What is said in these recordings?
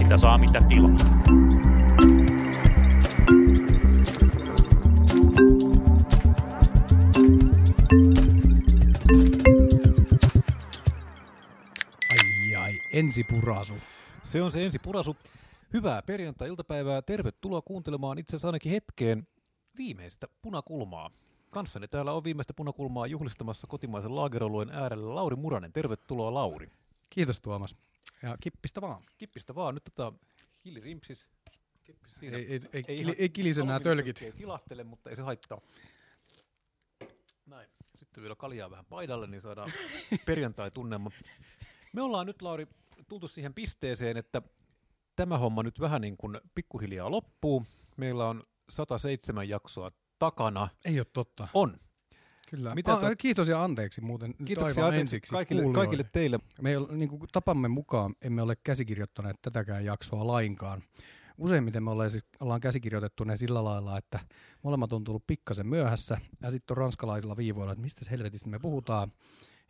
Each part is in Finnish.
Mitä saa, mitä tilaa. Ai ai, ensipurasu. Se on se ensi purasu. Hyvää perjantai-iltapäivää. Tervetuloa kuuntelemaan itse asiassa ainakin hetkeen viimeistä punakulmaa. Kanssani täällä on viimeistä punakulmaa juhlistamassa kotimaisen laageroluen äärellä Lauri Muranen. Tervetuloa Lauri. Kiitos Tuomas. Ja kippistä vaan. Kippistä vaan. Nyt tota Hilli Rimpsis. Siinä. Ei, ei, ei, ei, ei kilise nämä tölkit. Ei kilahtele, mutta ei se haittaa. Näin. Sitten vielä kaljaa vähän paidalle, niin saadaan perjantai-tunnelma. Me ollaan nyt, Lauri, tultu siihen pisteeseen, että tämä homma nyt vähän niin kuin pikkuhiljaa loppuu. Meillä on 107 jaksoa takana. Ei ole totta. On. Kyllä. Mitä ah, kiitos ja anteeksi muuten Kiitoksia aivan anteeksi ensiksi kaikille, kuulijoille. kaikille teille. Me niin kuin tapamme mukaan emme ole käsikirjoittaneet tätäkään jaksoa lainkaan. Useimmiten me ollaan, siis, ollaan käsikirjoitettu ne sillä lailla, että molemmat on tullut pikkasen myöhässä ja sitten on ranskalaisilla viivoilla, että mistä helvetistä me puhutaan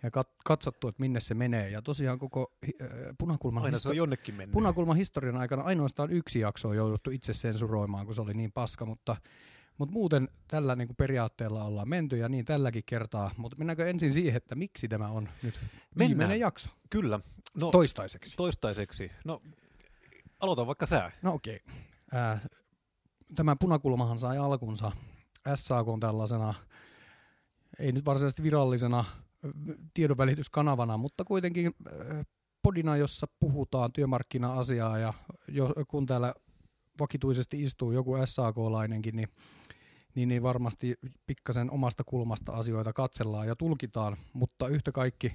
ja kat- katsottu, että minne se menee. Ja tosiaan koko äh, punakulman, Aina se on jonnekin mennyt. punakulman historian aikana ainoastaan yksi jakso on jouduttu itse sensuroimaan, kun se oli niin paska, mutta, mutta muuten tällä niin kuin periaatteella ollaan menty ja niin tälläkin kertaa. Mutta mennäänkö ensin siihen, että miksi tämä on nyt Mennään. viimeinen jakso Kyllä. No, toistaiseksi? toistaiseksi. No, aloita vaikka sä. No okei. Okay. Tämä punakulmahan sai alkunsa SAK tällaisena, ei nyt varsinaisesti virallisena ö, tiedonvälityskanavana, mutta kuitenkin ö, podina, jossa puhutaan työmarkkina-asiaa ja jo, kun täällä vakituisesti istuu joku SAK-lainenkin, niin, niin, niin varmasti pikkasen omasta kulmasta asioita katsellaan ja tulkitaan, mutta yhtä kaikki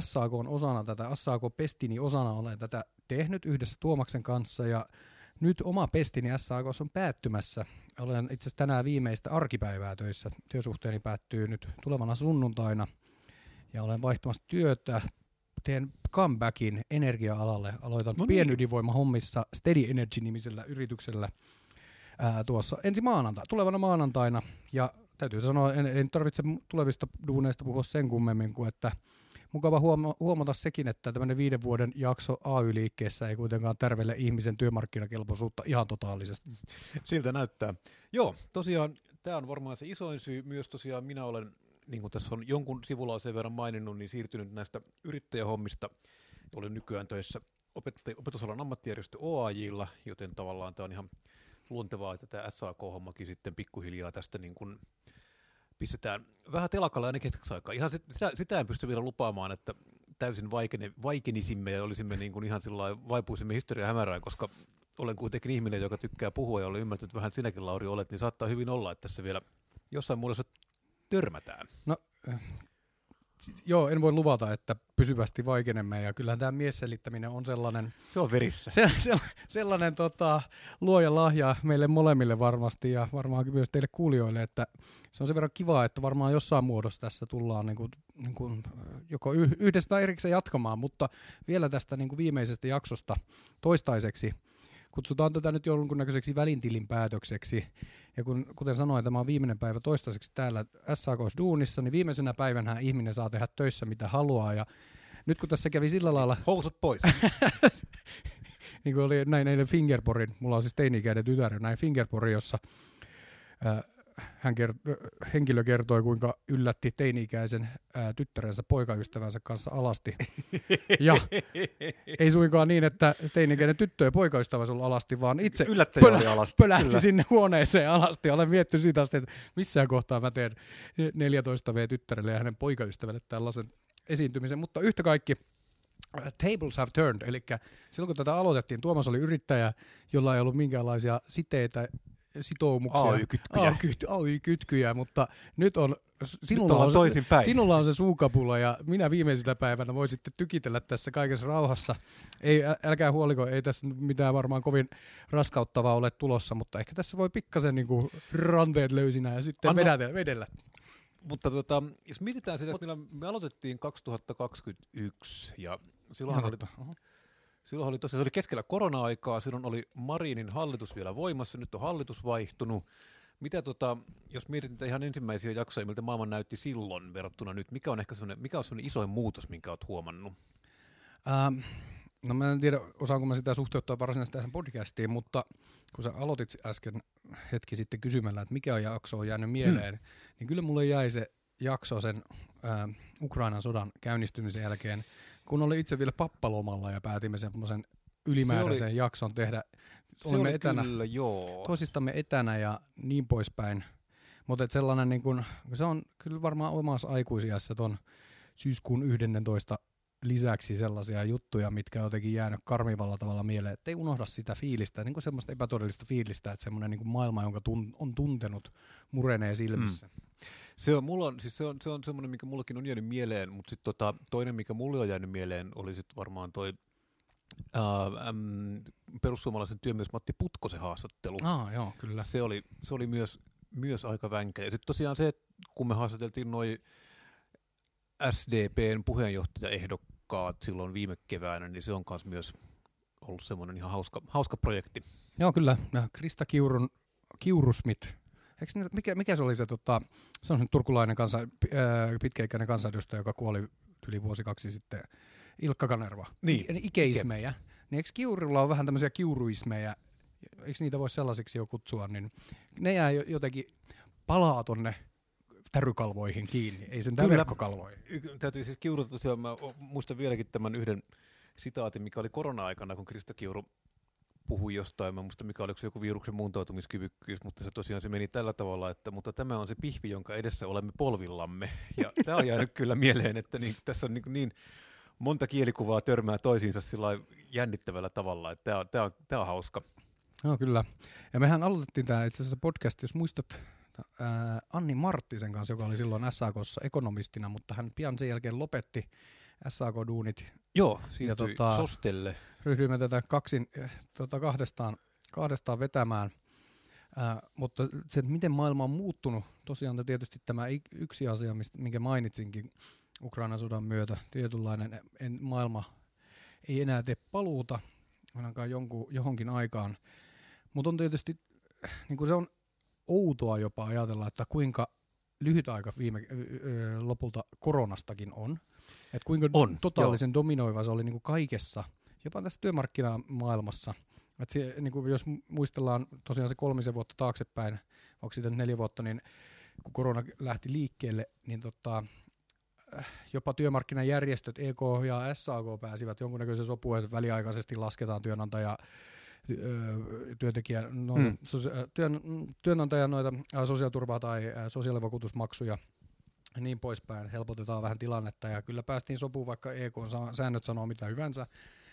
SAK on osana tätä, SAK Pestini osana olen tätä tehnyt yhdessä Tuomaksen kanssa ja nyt oma Pestini SAK on päättymässä. Olen itse asiassa tänään viimeistä arkipäivää töissä. Työsuhteeni päättyy nyt tulevana sunnuntaina ja olen vaihtamassa työtä. Teen comebackin energia-alalle. Aloitan No no niin. pienydinvoimahommissa Steady Energy-nimisellä yrityksellä ää, tuossa ensi maanantaina, tulevana maanantaina. Ja täytyy sanoa, en, en tarvitse tulevista duuneista puhua sen kummemmin kuin, että mukava huoma- huomata sekin, että tämmöinen viiden vuoden jakso AY-liikkeessä ei kuitenkaan tärvele ihmisen työmarkkinakelpoisuutta ihan totaalisesti. Siltä näyttää. Joo, tosiaan tämä on varmaan se isoin syy. Myös tosiaan minä olen, niin kuin tässä on jonkun sivulla sen verran maininnut, niin siirtynyt näistä yrittäjähommista. Olen nykyään töissä opet- opetusalan ammattijärjestö OAJilla, joten tavallaan tämä on ihan luontevaa, että tämä SAK-hommakin sitten pikkuhiljaa tästä niin kuin pistetään vähän telakalle ainakin hetkeksi aikaa. Ihan sit- sitä, sitä en pysty vielä lupaamaan, että täysin vaikene, vaikenisimme ja olisimme niin kuin ihan sillä vaipuisimme historian hämärään, koska olen kuitenkin ihminen, joka tykkää puhua ja olen ymmärtänyt että vähän sinäkin Lauri olet, niin saattaa hyvin olla, että tässä vielä jossain muodossa törmätään. No, joo, en voi luvata, että pysyvästi vaikenemme ja kyllähän tämä miesselittäminen on sellainen, Se on verissä. se, se, sellainen tota, luoja lahja meille molemmille varmasti ja varmaan myös teille kuulijoille, että se on sen verran kivaa, että varmaan jossain muodossa tässä tullaan niin kuin, niin kuin, joko yh- yhdessä tai erikseen jatkamaan, mutta vielä tästä niin kuin viimeisestä jaksosta toistaiseksi kutsutaan tätä nyt jonkunnäköiseksi välintilin päätökseksi. Ja kun, kuten sanoin, tämä on viimeinen päivä toistaiseksi täällä SAKs duunissa, niin viimeisenä päivänä ihminen saa tehdä töissä mitä haluaa. Ja nyt kun tässä kävi sillä lailla, Housut pois. niin kuin oli näin eilen Fingerporin, mulla on siis teini-ikäinen tytär, näin Fingerporin, jossa ää, hän kert- henkilö kertoi, kuinka yllätti teini-ikäisen ää, tyttärensä poikaystävänsä kanssa alasti. Ja ei suinkaan niin, että teini-ikäinen tyttö ja poikaystävä sulla alasti, vaan itse Yllättäjä pölä- oli alasti. pölähti Kyllä. sinne huoneeseen alasti. Olen miettinyt siitä asti, että missään kohtaa mä teen 14V-tyttärelle ja hänen poikaystävälle tällaisen esiintymisen. Mutta yhtä kaikki, tables have turned, eli silloin kun tätä aloitettiin, Tuomas oli yrittäjä, jolla ei ollut minkäänlaisia siteitä, sitoumuksia. AY-kytkyjä. AY-kyt- AY-kytkyjä, mutta nyt on, sinulla ollaan on, se- toisinpäin. sinulla on se suukapula ja minä viimeisenä päivänä voi sitten tykitellä tässä kaikessa rauhassa. Ei, älkää huoliko, ei tässä nyt mitään varmaan kovin raskauttavaa ole tulossa, mutta ehkä tässä voi pikkasen niin kuin ranteet löysinä ja sitten Anna- vedätä, vedellä. Mutta tota, jos mietitään sitä, että me aloitettiin 2021 ja silloin oli. Oho. Silloin oli tosiaan, se oli keskellä korona-aikaa, silloin oli Marinin hallitus vielä voimassa, nyt on hallitus vaihtunut. Mitä tota, jos mietit niitä ihan ensimmäisiä jaksoja, miltä maailma näytti silloin verrattuna nyt, mikä on ehkä sellainen, mikä on sellainen isoin muutos, minkä olet huomannut? Ähm, no mä en tiedä, osaanko mä sitä suhteuttaa varsinaisesti tähän podcastiin, mutta kun sä aloitit äsken hetki sitten kysymällä, että mikä jakso on jäänyt mieleen, hmm. niin kyllä mulle jäi se jakso sen äh, Ukrainan sodan käynnistymisen jälkeen, kun oli itse vielä pappalomalla ja päätimme semmoisen ylimääräisen oli, jakson tehdä. Se Olemme oli etänä, kyllä, joo. toisistamme etänä ja niin poispäin. Mutta sellainen, niin kun, se on kyllä varmaan omassa aikuisiassa tuon syyskuun 11 lisäksi sellaisia juttuja, mitkä on jotenkin jäänyt karmivalla tavalla mieleen, että ei unohda sitä fiilistä, niin kuin semmoista epätodellista fiilistä, että semmoinen niin kuin maailma, jonka tun, on tuntenut, murenee silmissä. Mm. Se on, mulla on, siis se on, se on semmoinen, mikä mullekin on jäänyt mieleen, mutta sitten tota, toinen, mikä mulle on jäänyt mieleen, oli sitten varmaan toi Uh, um, perussuomalaisen työmies Matti Putkosen haastattelu. Ah, joo, kyllä. Se oli, se oli myös, myös aika vänkä. Ja sitten tosiaan se, kun me haastateltiin noin SDPn puheenjohtajaehdokkaat silloin viime keväänä, niin se on myös myös ollut semmoinen ihan hauska, hauska projekti. Joo, kyllä. Ja Krista Kiurun, Kiurusmit, Eikö, mikä, mikä se oli se, tota, se on turkulainen kansa, pitkäikäinen kansanedustaja, joka kuoli yli vuosi kaksi sitten, Ilkka Kanerva. Niin. Ikeismejä. Ike. Niin eikö Kiurulla on vähän tämmöisiä kiuruismejä, eikö niitä voi sellaisiksi jo kutsua, niin ne jää jotenkin palaa tonne tärykalvoihin kiinni, ei sen verkkokalvoihin. Täytyy siis Kiurulta tosiaan, mä muistan vieläkin tämän yhden sitaatin, mikä oli korona-aikana, kun Krista Kiuru puhui jostain, mä muista mikä oli joku viruksen muuntautumiskyvykkyys, mutta se tosiaan se meni tällä tavalla, että mutta tämä on se pihvi, jonka edessä olemme polvillamme. Ja tämä on jäänyt kyllä mieleen, että niin, tässä on niin, niin monta kielikuvaa törmää toisiinsa sillä jännittävällä tavalla, että tämä on, tämä on, tämä on hauska. No kyllä. Ja mehän aloitettiin tämä itse asiassa podcast, jos muistat, ää, Anni Marttisen kanssa, joka oli silloin SAKssa ekonomistina, mutta hän pian sen jälkeen lopetti SAK-duunit. Joo, ja tota, Sostelle. Ryhdyimme tätä kaksin, tota, kahdestaan, kahdestaan vetämään. Ää, mutta se, miten maailma on muuttunut, tosiaan tietysti tämä yksi asia, mistä, minkä mainitsinkin Ukrainan sodan myötä, tietynlainen en, maailma ei enää tee paluuta, ainakaan jonkun, johonkin aikaan. Mutta on tietysti, niin kuin se on outoa jopa ajatella, että kuinka lyhyt aika viime, ö, lopulta koronastakin on. Että kuinka on, totaalisen joo. dominoiva se oli niin kuin kaikessa, jopa tässä työmarkkinamaailmassa. Et se, niin kuin jos muistellaan tosiaan se kolmisen vuotta taaksepäin, onko siitä neljä vuotta, niin kun korona lähti liikkeelle, niin tota, jopa työmarkkinajärjestöt EK ja SAK pääsivät jonkunnäköisen sopuun, että väliaikaisesti lasketaan työnantaja työntekijä, no, mm. työn, työnantajan noita sosiaaliturvaa tai sosiaalivakuutusmaksuja ja niin poispäin, helpotetaan vähän tilannetta ja kyllä päästiin sopuun, vaikka EK säännöt sanoo mitä hyvänsä,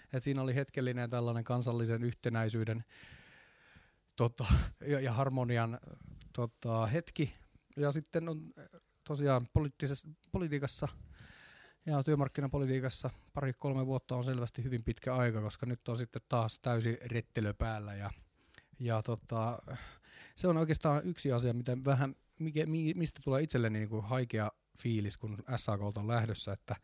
että siinä oli hetkellinen tällainen kansallisen yhtenäisyyden tota, ja, ja harmonian tota, hetki. Ja sitten on tosiaan politiikassa ja työmarkkinapolitiikassa pari-kolme vuotta on selvästi hyvin pitkä aika, koska nyt on sitten taas täysi rettelö päällä. Ja, ja tota, se on oikeastaan yksi asia, mitä vähän, mikä, mistä tulee itselleni niin kuin haikea fiilis, kun SAK on lähdössä, että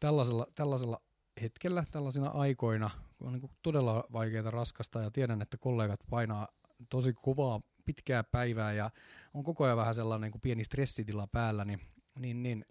tällaisella, tällaisella hetkellä, tällaisina aikoina, on niin kuin todella vaikeaa raskasta. Ja tiedän, että kollegat painaa tosi kovaa pitkää päivää ja on koko ajan vähän sellainen niin kuin pieni stressitila päällä, niin, niin, niin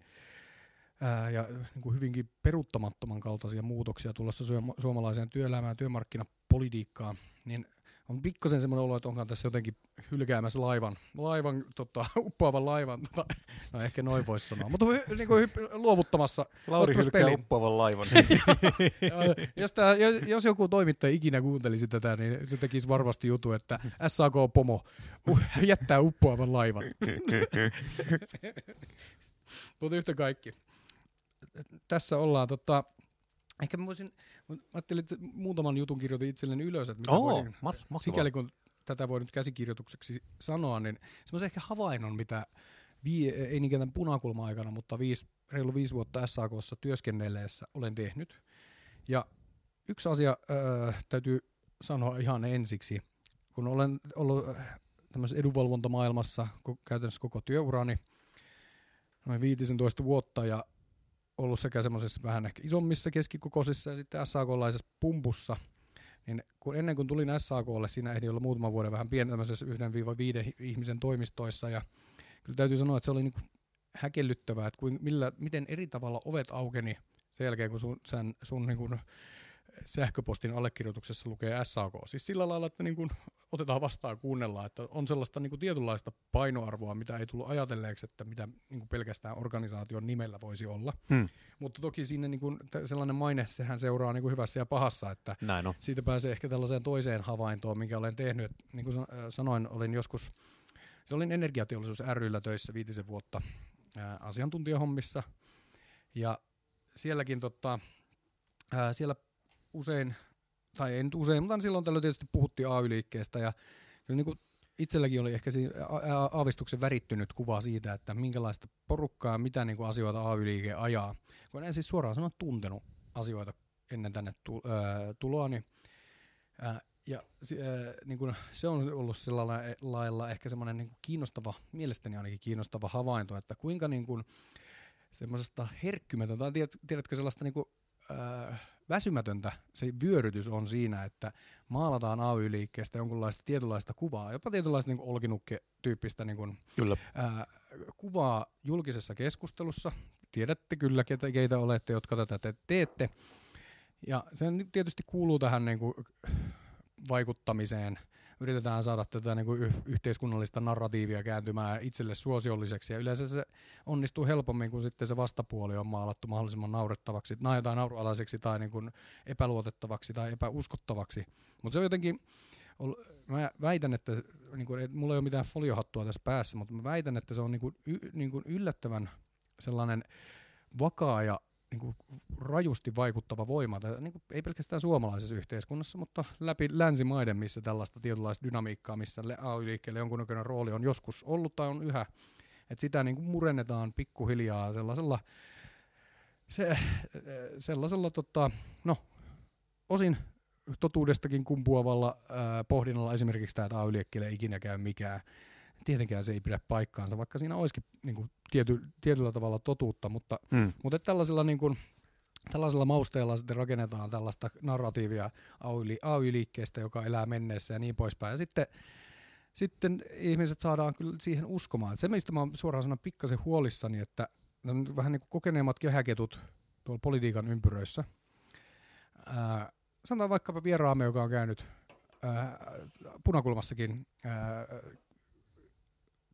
ää, ja niin kuin hyvinkin peruuttamattoman kaltaisia muutoksia tulossa suomalaiseen työelämään ja työmarkkinapolitiikkaan, niin on pikkasen semmoinen olo, että onkaan tässä jotenkin hylkäämässä laivan, laivan tota, uppoavan laivan, tota, no ehkä noin voisi sanoa, mutta niin kuin luovuttamassa. Lauri hylkää uppoavan laivan. jos, tää, jos, jos, joku toimittaja ikinä kuuntelisi tätä, niin se tekisi varmasti jutu, että SAK-pomo uh, jättää uppoavan laivan. mutta yhtä kaikki. Tässä ollaan tota, Ehkä mä voisin, mä ajattelin, että muutaman jutun kirjoitin itselleni ylös, että mitä Oo, voisin, mas, sikäli kun tätä voi nyt käsikirjoitukseksi sanoa, niin semmoisen ehkä havainnon, mitä vii, ei niinkään tämän punakulma-aikana, mutta viisi, reilu viisi vuotta SAKssa työskennelleessä olen tehnyt. Ja yksi asia öö, täytyy sanoa ihan ensiksi, kun olen ollut tämmöisessä edunvalvontamaailmassa käytännössä koko työurani, noin 15 vuotta, ja ollut sekä semmoisessa vähän ehkä isommissa keskikokoisissa ja sitten SAK-laisessa pumpussa niin kun ennen kuin tulin SAKlle, siinä ehdi olla muutaman vuoden vähän pien tämmöisessä 1-5 ihmisen toimistoissa ja kyllä täytyy sanoa, että se oli niin kuin häkellyttävää, että kuin, millä, miten eri tavalla ovet aukeni sen jälkeen, kun sun, sen, sun niin kuin sähköpostin allekirjoituksessa lukee SAK. Siis sillä lailla, että niin kuin otetaan vastaan ja kuunnellaan, että on sellaista niin kuin tietynlaista painoarvoa, mitä ei tullut ajatelleeksi, että mitä niin kuin pelkästään organisaation nimellä voisi olla. Hmm. Mutta toki siinä niin kuin, sellainen maine, sehän seuraa niin kuin hyvässä ja pahassa, että Näin on. siitä pääsee ehkä tällaiseen toiseen havaintoon, minkä olen tehnyt. Et, niin kuin sanoin, olin joskus, se olin energiateollisuus ryllä töissä viitisen vuotta ää, asiantuntijahommissa, ja sielläkin tota, ää, siellä usein, tai ei nyt usein, mutta silloin tällöin tietysti puhuttiin AY-liikkeestä ja kyllä niin kuin itselläkin oli ehkä aavistuksen värittynyt kuva siitä, että minkälaista porukkaa, mitä niin kuin asioita AY-liike ajaa. Kun en siis suoraan sanoa tuntenut asioita ennen tänne tuloa, niin ja niin kuin se on ollut sillä lailla ehkä semmoinen niin kiinnostava, mielestäni ainakin kiinnostava havainto, että kuinka niin kuin semmoisesta herkkymätöntä, tiedätkö sellaista niin kuin, ää, väsymätöntä se vyörytys on siinä, että maalataan AY-liikkeestä jonkunlaista tietynlaista kuvaa, jopa tietynlaista niin olkinukke-tyyppistä niin kuin, kyllä. Ää, kuvaa julkisessa keskustelussa. Tiedätte kyllä, keitä, keitä olette, jotka tätä te teette. Ja se tietysti kuuluu tähän niin kuin, vaikuttamiseen – yritetään saada tätä niin kuin yhteiskunnallista narratiivia kääntymään itselle suosiolliseksi. Ja yleensä se onnistuu helpommin, kun sitten se vastapuoli on maalattu mahdollisimman naurettavaksi, tai naurualaiseksi tai niin kuin epäluotettavaksi tai epäuskottavaksi. Mutta se on jotenkin, mä väitän, että, niin kuin, että mulla ei ole mitään foliohattua tässä päässä, mutta mä väitän, että se on niin kuin, y, niin kuin yllättävän sellainen vakaa ja niin kuin rajusti vaikuttava voima, niin kuin, ei pelkästään suomalaisessa yhteiskunnassa, mutta läpi länsimaiden, missä tällaista tietynlaista dynamiikkaa, missä AY-liikkeelle jonkunnäköinen rooli on joskus ollut tai on yhä, että sitä niin kuin murennetaan pikkuhiljaa sellaisella, se, sellaisella tota, no, osin totuudestakin kumpuavalla ää, pohdinnalla esimerkiksi tämä, että AY-liikkeelle ikinä käy mikään, tietenkään se ei pidä paikkaansa, vaikka siinä olisikin niin kuin, tiety, tietyllä tavalla totuutta, mutta, hmm. mutta tällaisella, niin kuin, tällaisella mausteella sitten rakennetaan tällaista narratiivia AY-liikkeestä, joka elää menneessä ja niin poispäin. Ja sitten, sitten ihmiset saadaan kyllä siihen uskomaan. Et se, mistä mä oon suoraan sanon pikkasen huolissani, että vähän niin kuin kokeneemmat kehäketut tuolla politiikan ympyröissä, ää, sanotaan vaikkapa vieraamme, joka on käynyt ää, punakulmassakin ää,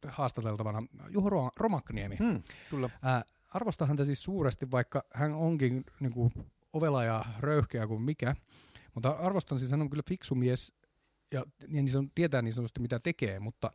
haastateltavana Juho Romakniemi. Hmm, kyllä. Ää, arvostan häntä siis suuresti, vaikka hän onkin niin kuin, ovela ja röyhkeä kuin mikä, mutta arvostan siis, hän on kyllä fiksu mies ja, niin on, tietää niin sanotusti mitä tekee, mutta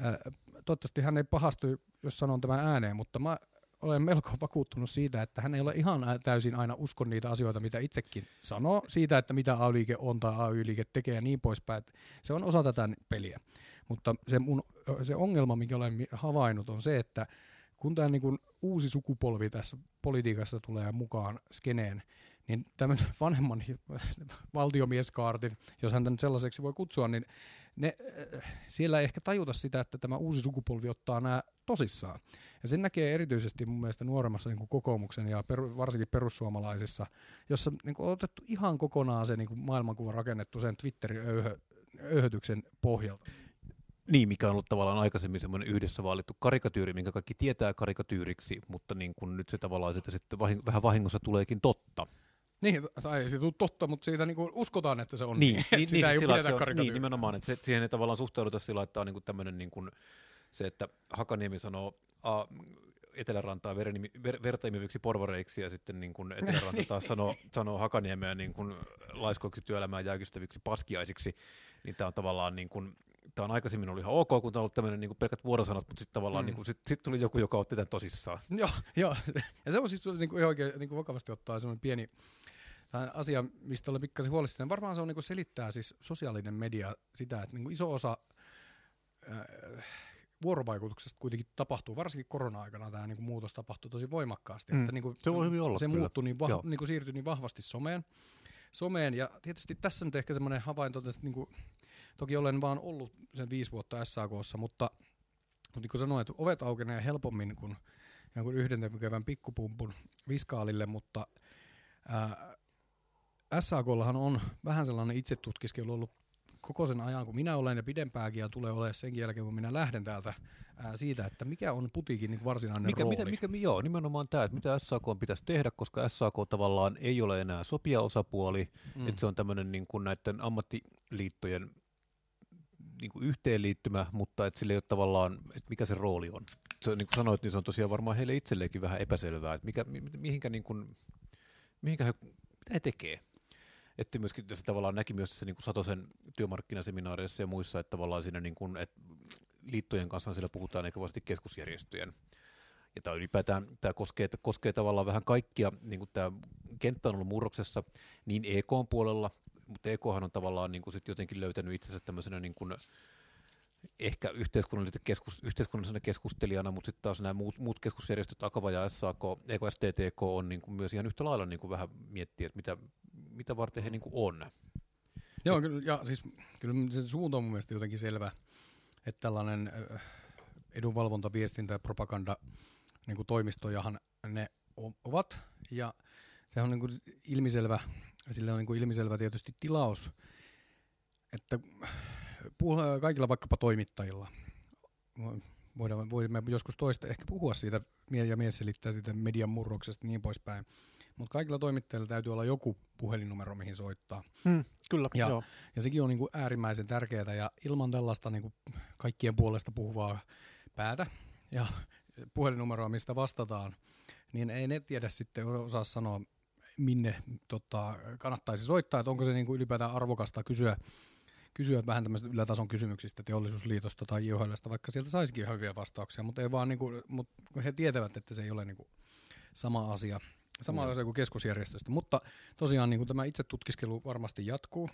ää, toivottavasti hän ei pahastu, jos sanon tämän ääneen, mutta mä olen melko vakuuttunut siitä, että hän ei ole ihan täysin aina uskon niitä asioita, mitä itsekin sanoo, siitä, että mitä AY-liike on tai AY-liike tekee ja niin poispäin. Se on osa tätä peliä. Mutta se, mun, se ongelma, minkä olen havainnut, on se, että kun tämä niin uusi sukupolvi tässä politiikassa tulee mukaan skeneen, niin tämän vanhemman valtiomieskaartin, jos häntä nyt sellaiseksi voi kutsua, niin ne, siellä ei ehkä tajuta sitä, että tämä uusi sukupolvi ottaa nämä tosissaan. Ja sen näkee erityisesti mun mielestä nuoremmassa niin kuin kokoomuksen ja per, varsinkin perussuomalaisissa, jossa niin kuin on otettu ihan kokonaan se niin kuin maailmankuva rakennettu sen Twitterin öyhö, öyhötyksen pohjalta. Niin, mikä on ollut tavallaan aikaisemmin semmoinen yhdessä vaalittu karikatyyri, minkä kaikki tietää karikatyyriksi, mutta niin kun nyt se tavallaan sitä sitten vahing- vähän vahingossa tuleekin totta. Niin, tai ei se tule totta, mutta siitä niin uskotaan, että se on niin. niin, niin sitä niin, ei se on, Niin, nimenomaan, että se, siihen ei tavallaan suhtauduta sillä, että on niin tämmöinen niin kuin, se, että Hakaniemi sanoo a, Etelärantaa verenimi, ver, vertaimiviksi porvareiksi ja sitten niin kuin Eteläranta taas sanoo, sanoo Hakaniemeä niin kuin laiskoiksi työelämää jääkystäviksi paskiaisiksi, niin tämä on tavallaan niin kuin, tämä on aikaisemmin ollut ihan ok, kun tämä on ollut tämmöinen niin pelkät vuorosanat, mutta sitten tavallaan mm. niin kuin, sit, sit tuli joku, joka otti tämän tosissaan. Joo, joo. ja se on siis niin kuin, oikein niin kuin vakavasti ottaa semmoinen pieni asia, mistä olen pikkasen huolissani. Varmaan se on niin kuin selittää siis sosiaalinen media sitä, että niin kuin iso osa äh, vuorovaikutuksesta kuitenkin tapahtuu, varsinkin korona-aikana tämä niin kuin muutos tapahtuu tosi voimakkaasti. Mm. Että niin kuin, se voi hyvin olla Se muuttui niin, va- niin kuin siirtyi niin vahvasti someen. someen. Ja tietysti tässä nyt ehkä semmoinen havainto, että niin kuin, Toki olen vaan ollut sen viisi vuotta SAKssa, mutta, mutta niin kuin sanoin, että ovet aukenee helpommin kuin jonkun yhden tekevän pikkupumpun viskaalille, mutta ää, SAKllahan on vähän sellainen itsetutkiskelu ollut koko sen ajan, kun minä olen ja pidempääkin ja tulee olemaan sen jälkeen, kun minä lähden täältä ää, siitä, että mikä on putiikin niin varsinainen mikä, rooli. Mitä, mikä, joo, nimenomaan tämä, että mitä SAK pitäisi tehdä, koska SAK tavallaan ei ole enää sopia osapuoli, mm. että se on tämmöinen niin kuin näiden ammattiliittojen niin kuin yhteenliittymä, mutta että sillä ei ole tavallaan, että mikä se rooli on. Se, niin kuin sanoit, niin se on tosiaan varmaan heille itselleenkin vähän epäselvää, että mikä, mihinkä, niin kuin, mihinkä he, mitä he tekee. Että myöskin tässä tavallaan näki myös tässä niin kuin Satosen työmarkkinaseminaareissa ja muissa, että tavallaan siinä niin kuin, että liittojen kanssa siellä puhutaan eikä vasta keskusjärjestöjen. Ja tämä ylipäätään tämä koskee, koskee tavallaan vähän kaikkia, niin kuin tämä kenttä on ollut murroksessa niin EK puolella, mutta EKhan on tavallaan niin kuin sit jotenkin löytänyt itsensä tämmöisenä niin kuin, ehkä yhteiskunnallisena, keskus, yhteiskunnallisena keskustelijana, mutta sitten taas nämä muut, muut keskusjärjestöt, Akava ja SAK, EK, STTK on niin kuin myös ihan yhtä lailla niin kuin vähän miettiä, että mitä, mitä varten he niin kuin on. Joo, kyllä, ja siis kyllä se suunta on mun mielestä jotenkin selvä, että tällainen edunvalvonta, viestintä ja propaganda niin kuin toimistojahan ne ovat, ja se on niin kuin ilmiselvä, sillä on niin kuin ilmiselvä tietysti tilaus, että kaikilla vaikkapa toimittajilla, voidaan, voimme joskus toista ehkä puhua siitä, ja mies selittää siitä median murroksesta niin poispäin, mutta kaikilla toimittajilla täytyy olla joku puhelinnumero, mihin soittaa. Hmm, kyllä, ja, joo. ja sekin on niinku äärimmäisen tärkeää, ja ilman tällaista niinku kaikkien puolesta puhuvaa päätä ja puhelinnumeroa, mistä vastataan, niin ei ne tiedä sitten osaa sanoa, minne tota, kannattaisi soittaa, että onko se niinku ylipäätään arvokasta kysyä kysyä vähän tämmöistä ylätason kysymyksistä teollisuusliitosta tai IOHLstä, vaikka sieltä saisikin ihan hyviä vastauksia, mutta ei vaan niinku, mut he tietävät, että se ei ole niinku sama asia, sama no. asia kuin keskusjärjestöstä. Mutta tosiaan niinku tämä itse tutkiskelu varmasti jatkuu,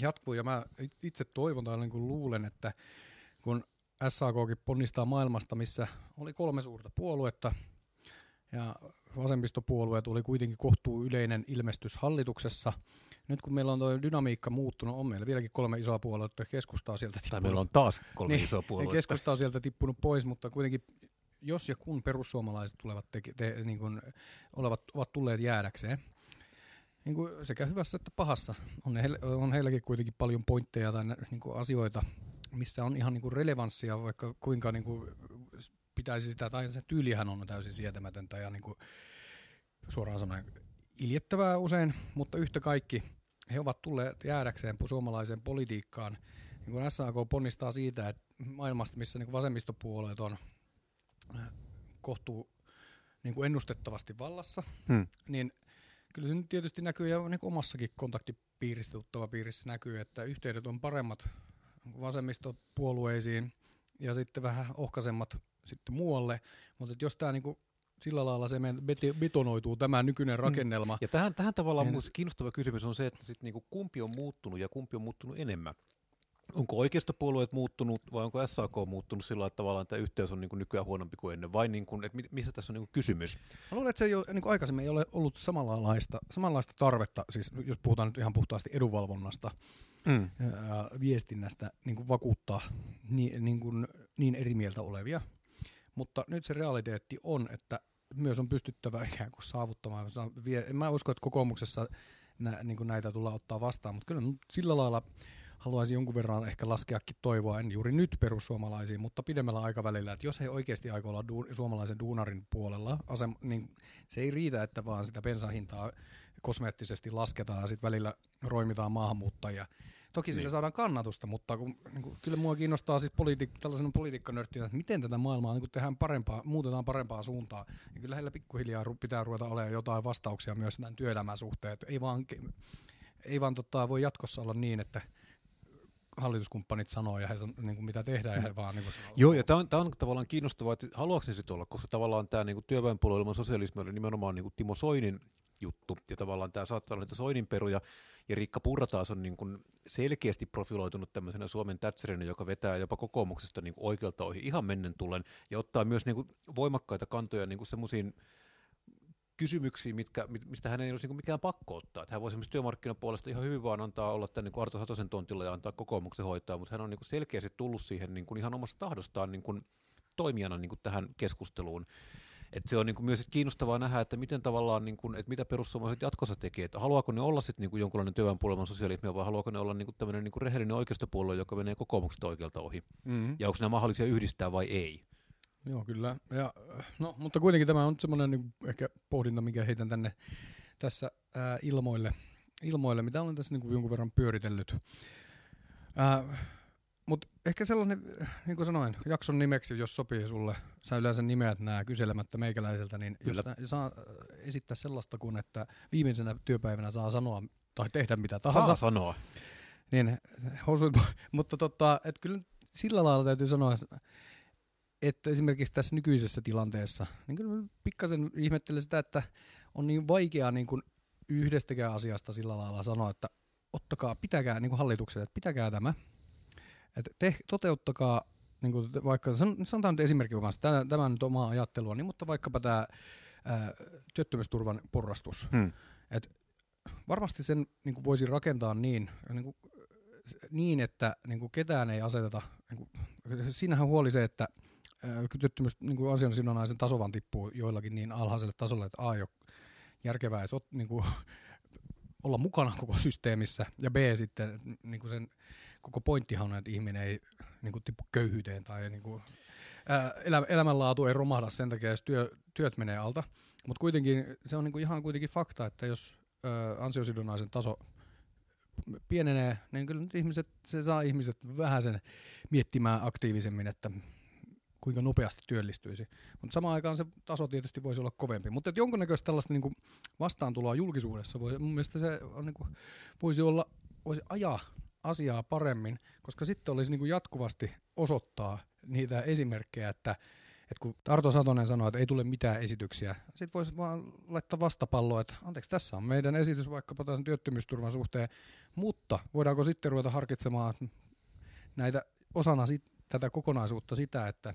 jatkuu ja mä itse toivon tai niinku luulen, että kun SAKkin ponnistaa maailmasta, missä oli kolme suurta puoluetta, ja vasemmistopuolueet oli kuitenkin kohtuu yleinen ilmestys hallituksessa, nyt kun meillä on tuo dynamiikka muuttunut, on meillä vieläkin kolme isoa puoluetta, keskustaa sieltä tippunut. Tai meillä on taas kolme niin, isoa puoluetta. Keskusta on sieltä tippunut pois, mutta kuitenkin jos ja kun perussuomalaiset tulevat te, te, niin kuin, olevat, ovat tulleet jäädäkseen, niin kuin sekä hyvässä että pahassa, on, he, on heilläkin kuitenkin paljon pointteja tai niin kuin asioita, missä on ihan niin kuin relevanssia, vaikka kuinka niin kuin pitäisi sitä, tai se tyylihän on täysin sietämätöntä ja niin kuin, suoraan sanoen iljettävää usein, mutta yhtä kaikki he ovat tulleet jäädäkseen suomalaiseen politiikkaan. Niin kun SAK ponnistaa siitä, että maailmasta, missä niin vasemmistopuolueet on kohtuu niin kuin ennustettavasti vallassa, hmm. niin kyllä se nyt tietysti näkyy ja niin omassakin kontaktipiirissä, tuttava piirissä näkyy, että yhteydet on paremmat vasemmistopuolueisiin ja sitten vähän ohkaisemmat sitten muualle, mutta jos tämä niin sillä lailla se betonoituu tämä nykyinen mm. rakennelma. Ja tähän, tähän tavallaan niin. kiinnostava kysymys on se, että sit niinku kumpi on muuttunut ja kumpi on muuttunut enemmän. Onko oikeistopuolueet muuttunut vai onko SAK muuttunut sillä että tavallaan tämä yhteys on niin kuin nykyään huonompi kuin ennen? Vai niin kuin, että missä tässä on niin kuin kysymys? Mä luulen, että se ei ole, niin aikaisemmin ei ole ollut samanlaista, samanlaista tarvetta, siis jos puhutaan nyt ihan puhtaasti edunvalvonnasta mm. ja viestinnästä, niin kuin vakuuttaa niin, niin, kuin, niin eri mieltä olevia. Mutta nyt se realiteetti on, että myös on pystyttävä ikään kuin saavuttamaan. Mä usko, että kokoomuksessa nä, niin kuin näitä tullaan ottaa vastaan, mutta kyllä sillä lailla haluaisin jonkun verran ehkä laskeakin toivoa, en juuri nyt perussuomalaisiin, mutta pidemmällä aikavälillä, että jos he oikeasti aikoo olla duun, suomalaisen duunarin puolella, asem, niin se ei riitä, että vaan sitä bensahintaa kosmeettisesti lasketaan ja sitten välillä roimitaan maahanmuuttajia. Toki niin. sillä saadaan kannatusta, mutta kun, niin kuin, kyllä mua kiinnostaa siis politi- tällaisena politiikkanörttinä, että miten tätä maailmaa niin tehdään parempaa, muutetaan parempaa suuntaan. Ja kyllä heillä pikkuhiljaa pitää ruveta olemaan jotain vastauksia myös tämän työelämän suhteen. Ei vaan, ei vaan tota, voi jatkossa olla niin, että hallituskumppanit sanoo ja he san, niin kuin mitä tehdään ja he vaan niin kuin sanoo. Joo, ja tämä on, on tavallaan kiinnostavaa, että haluaako se sitten olla, koska tavallaan tämä niin työväenpuolueelman sosialismi oli nimenomaan niin kuin Timo Soinin juttu, ja tavallaan tämä saattaa olla niitä Soinin peruja, ja Riikka Purra taas on niin kuin selkeästi profiloitunut tämmöisenä Suomen Thatcherina, joka vetää jopa kokoomuksesta niin kuin oikealta ohi ihan mennen tullen, ja ottaa myös niin kuin voimakkaita kantoja niin semmoisiin kysymyksiä, mitkä, mistä hän ei olisi niin mikään pakko ottaa. Että hän voisi esimerkiksi työmarkkinapuolesta ihan hyvin vaan antaa olla tämän niin Arto Satosen tontilla ja antaa kokoomuksen hoitaa, mutta hän on niin kuin selkeästi tullut siihen niin kuin ihan omasta tahdostaan niin kuin toimijana niin kuin tähän keskusteluun. Et se on niin kuin myös kiinnostavaa nähdä, että miten tavallaan, niin kuin, että mitä perussuomalaiset jatkossa tekee. Että haluaako ne olla sitten niin kuin jonkunlainen työväenpuoleman sosialismia vai haluaako ne olla niin kuin tämmöinen niin kuin rehellinen oikeistopuolue, joka menee kokoomuksesta oikealta ohi. Mm. Ja onko nämä mahdollisia yhdistää vai ei? Joo, kyllä. Ja, no, mutta kuitenkin tämä on semmoinen niin ehkä pohdinta, mikä heitän tänne tässä ää, ilmoille, ilmoille, mitä olen tässä niin kuin jonkun verran pyöritellyt. Mutta ehkä sellainen, niin kuin sanoin, jakson nimeksi, jos sopii sulle, sä yleensä nimeät nämä kyselemättä meikäläiseltä, niin jos Kyllä. saa esittää sellaista kuin, että viimeisenä työpäivänä saa sanoa tai tehdä mitä tahansa, Saa sanoa. niin housut, mutta tota, et kyllä sillä lailla täytyy sanoa, että esimerkiksi tässä nykyisessä tilanteessa, niin kyllä pikkasen ihmettelen sitä, että on niin vaikeaa niin kuin yhdestäkään asiasta sillä lailla sanoa, että ottakaa, pitäkää niin kuin hallitukselle, että pitäkää tämä, että te, toteuttakaa, niin kuin vaikka, san- sanotaan nyt esimerkki kanssa, tämä, tämä on nyt omaa ajattelua, niin, mutta vaikkapa tämä ää, työttömyysturvan porrastus, Hmm. varmasti sen niin kuin voisi rakentaa niin, niin, kuin, niin että niin kuin ketään ei aseteta. Niin kuin, siinähän huoli se, että ää, työttömyys niin kuin ansiosidonnaisen taso vaan tippuu joillakin niin alhaiselle tasolle, että A ei ole järkevää edes ot, niin kuin, olla mukana koko systeemissä, ja B sitten niin kuin sen koko pointtihan on, että ihminen ei niin kuin, tipu köyhyyteen tai niin kuin, ää, elä, elämänlaatu ei romahda sen takia, jos työ, työt menee alta. Mutta kuitenkin se on niinku ihan kuitenkin fakta, että jos ö, ansiosidonnaisen taso pienenee, niin kyllä nyt ihmiset, se saa ihmiset vähän sen miettimään aktiivisemmin, että kuinka nopeasti työllistyisi. Mutta samaan aikaan se taso tietysti voisi olla kovempi. Mutta jonkunnäköistä tällaista niinku vastaantuloa julkisuudessa, voi, mun mielestä se on niinku, voisi olla, voisi ajaa asiaa paremmin, koska sitten olisi niinku jatkuvasti osoittaa niitä esimerkkejä, että et kun Arto Satonen sanoi, että ei tule mitään esityksiä, sitten voisi vaan laittaa vastapalloa, että anteeksi, tässä on meidän esitys vaikkapa tämän työttömyysturvan suhteen, mutta voidaanko sitten ruveta harkitsemaan näitä osana sit, tätä kokonaisuutta sitä, että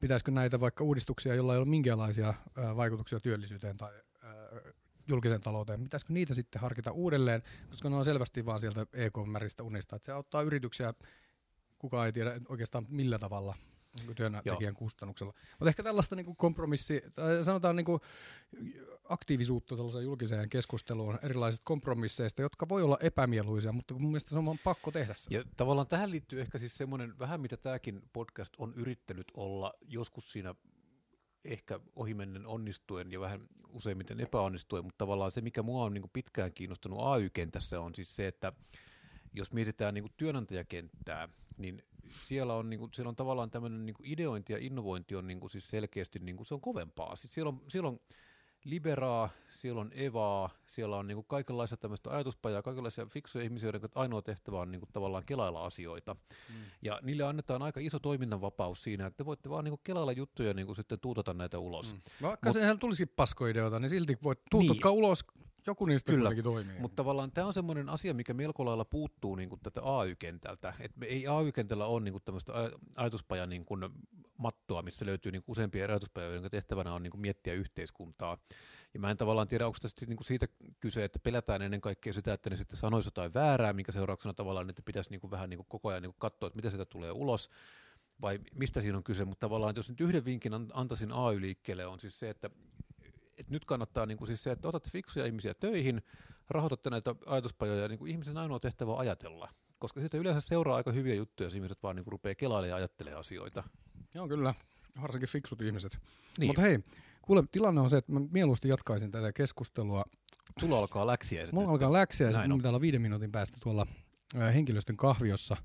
pitäisikö näitä vaikka uudistuksia, joilla ei ole minkäänlaisia ää, vaikutuksia työllisyyteen tai ää, julkiseen talouteen, pitäisikö niitä sitten harkita uudelleen, koska ne on selvästi vaan sieltä EK-märistä unista, että se auttaa yrityksiä, kukaan ei tiedä oikeastaan millä tavalla niin työntekijän kustannuksella. Mutta ehkä tällaista niin kompromissi, tai sanotaan niin aktiivisuutta tällaiseen julkiseen keskusteluun erilaisista kompromisseista, jotka voi olla epämieluisia, mutta mun mielestä se on vaan pakko tehdä se. Ja tavallaan tähän liittyy ehkä siis semmoinen, vähän mitä tämäkin podcast on yrittänyt olla joskus siinä ehkä ohimennen onnistuen ja vähän useimmiten epäonnistuen, mutta tavallaan se, mikä mua on niin pitkään kiinnostanut AY-kentässä on siis se, että jos mietitään niin työnantajakenttää, niin siellä on, niin kuin, siellä on tavallaan tämmöinen niin ideointi ja innovointi on niin kuin, siis selkeästi niin kuin, se on kovempaa. Siis siellä, on, siellä on Liberaa, siellä on Evaa, siellä on niinku kaikenlaisia tämmöistä ajatuspajaa, kaikenlaisia fiksuja ihmisiä, joiden ainoa tehtävä on niinku tavallaan kelailla asioita. Mm. Ja niille annetaan aika iso toiminnanvapaus siinä, että te voitte vaan niinku kelailla juttuja niinku sitten tuutata näitä ulos. Mm. Vaikka Mut, sehän tulisikin paskoideota, niin silti voit tuutotkaa niin. ulos, joku niistä Kyllä, toimii. mutta tavallaan tämä on semmoinen asia, mikä melko lailla puuttuu niin kuin tätä AY-kentältä. Et me ei AY-kentällä ole niin kuin tämmöistä ajatuspajan niin kuin mattoa, missä löytyy niin kuin useampia ajatuspajoja, joiden tehtävänä on niin kuin miettiä yhteiskuntaa. Ja mä en tavallaan tiedä, onko tästä niin kuin siitä kyse, että pelätään ennen kaikkea sitä, että ne sitten sanoisi jotain väärää, minkä seurauksena tavallaan että pitäisi niin kuin vähän niin kuin koko ajan niin kuin katsoa, että mitä sitä tulee ulos vai mistä siinä on kyse, mutta tavallaan jos nyt yhden vinkin antaisin AY-liikkeelle on siis se, että et nyt kannattaa niin kuin siis se, että otatte fiksuja ihmisiä töihin, rahoitatte näitä ajatuspajoja, niin kuin ihmisen ainoa tehtävä on ajatella. Koska sitten yleensä seuraa aika hyviä juttuja, jos ihmiset vaan niin kuin rupeaa kelailemaan ja ajattelemaan asioita. Joo, kyllä. Varsinkin fiksut ihmiset. Niin. Mutta hei, kuule, tilanne on se, että mä mieluusti jatkaisin tätä keskustelua. Sulla alkaa läksiä. Mulla alkaa läksiä ja sitten pitää olla viiden minuutin päästä tuolla henkilöstön kahviossa.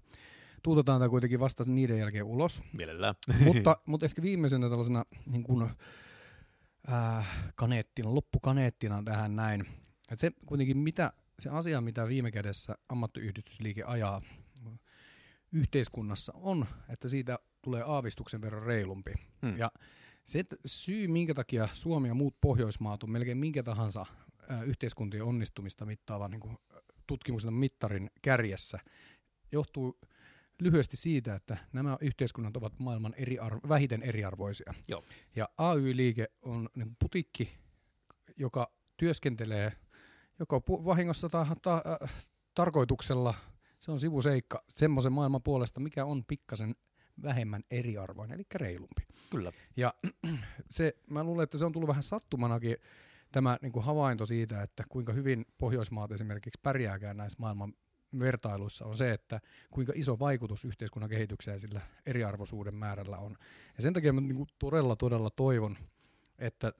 Tuutetaan tämä kuitenkin vasta niiden jälkeen ulos. Mielellään. mutta, mutta ehkä viimeisenä tällaisena niin kuin, äh, kaneettina, loppukaneettina tähän näin. Et se kuitenkin mitä, se asia, mitä viime kädessä ammattiyhdistysliike ajaa yhteiskunnassa on, että siitä tulee aavistuksen verran reilumpi. Hmm. Ja se että syy, minkä takia Suomi ja muut Pohjoismaat on melkein minkä tahansa äh, yhteiskuntien onnistumista mittaavan niin tutkimuksen mittarin kärjessä, johtuu lyhyesti siitä, että nämä yhteiskunnat ovat maailman eriarvo, vähiten eriarvoisia. Joo. Ja AY-liike on niin putikki, joka työskentelee joko vahingossa tai ta- äh, tarkoituksella, se on sivuseikka semmoisen maailman puolesta, mikä on pikkasen vähemmän eriarvoinen, eli reilumpi. Kyllä. Ja se, mä luulen, että se on tullut vähän sattumanakin tämä niin kuin havainto siitä, että kuinka hyvin Pohjoismaat esimerkiksi pärjääkään näissä maailman vertailuissa on se, että kuinka iso vaikutus yhteiskunnan kehitykseen sillä eriarvoisuuden määrällä on. Ja sen takia mä niin kuin todella, todella toivon, että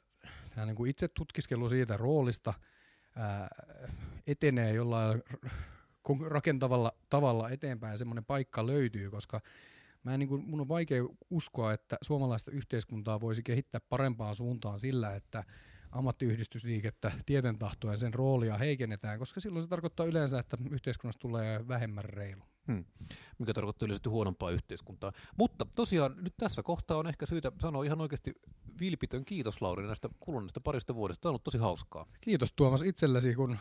tämä niin kuin itse tutkiskelu siitä roolista ää, etenee jollain rakentavalla tavalla eteenpäin semmoinen paikka löytyy, koska mä en, niin kuin, mun on vaikea uskoa, että suomalaista yhteiskuntaa voisi kehittää parempaan suuntaan sillä, että ammattiyhdistysliikettä tieten tahtoen sen roolia heikennetään, koska silloin se tarkoittaa yleensä, että yhteiskunnasta tulee vähemmän reilu. Hmm. Mikä tarkoittaa yleisesti huonompaa yhteiskuntaa. Mutta tosiaan nyt tässä kohtaa on ehkä syytä sanoa ihan oikeasti vilpitön kiitos Lauri näistä kuluneista parista vuodesta. Tämä on ollut tosi hauskaa. Kiitos Tuomas itsellesi, kun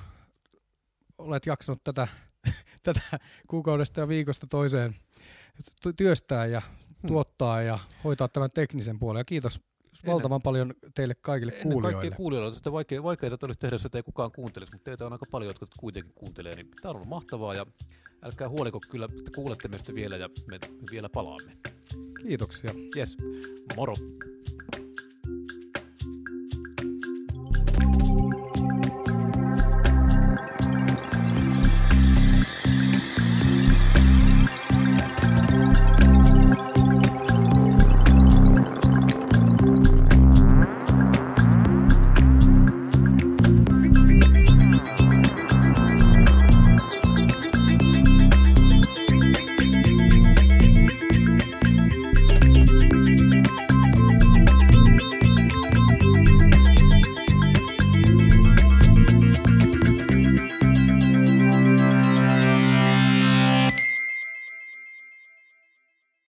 olet jaksanut tätä, tätä kuukaudesta ja viikosta toiseen työstää ja hmm. tuottaa ja hoitaa tämän teknisen puolen. Ja kiitos valtavan paljon teille kaikille Ennen kuulijoille. kaikkea kuulijoille. Sitä vaikea, vaikeaa olisi tehdä, jos ei kukaan kuuntelisi, mutta teitä on aika paljon, jotka kuitenkin kuuntelee. Niin tämä on ollut mahtavaa ja älkää huoliko kyllä, että kuulette meistä vielä ja me vielä palaamme. Kiitoksia. Yes, moro.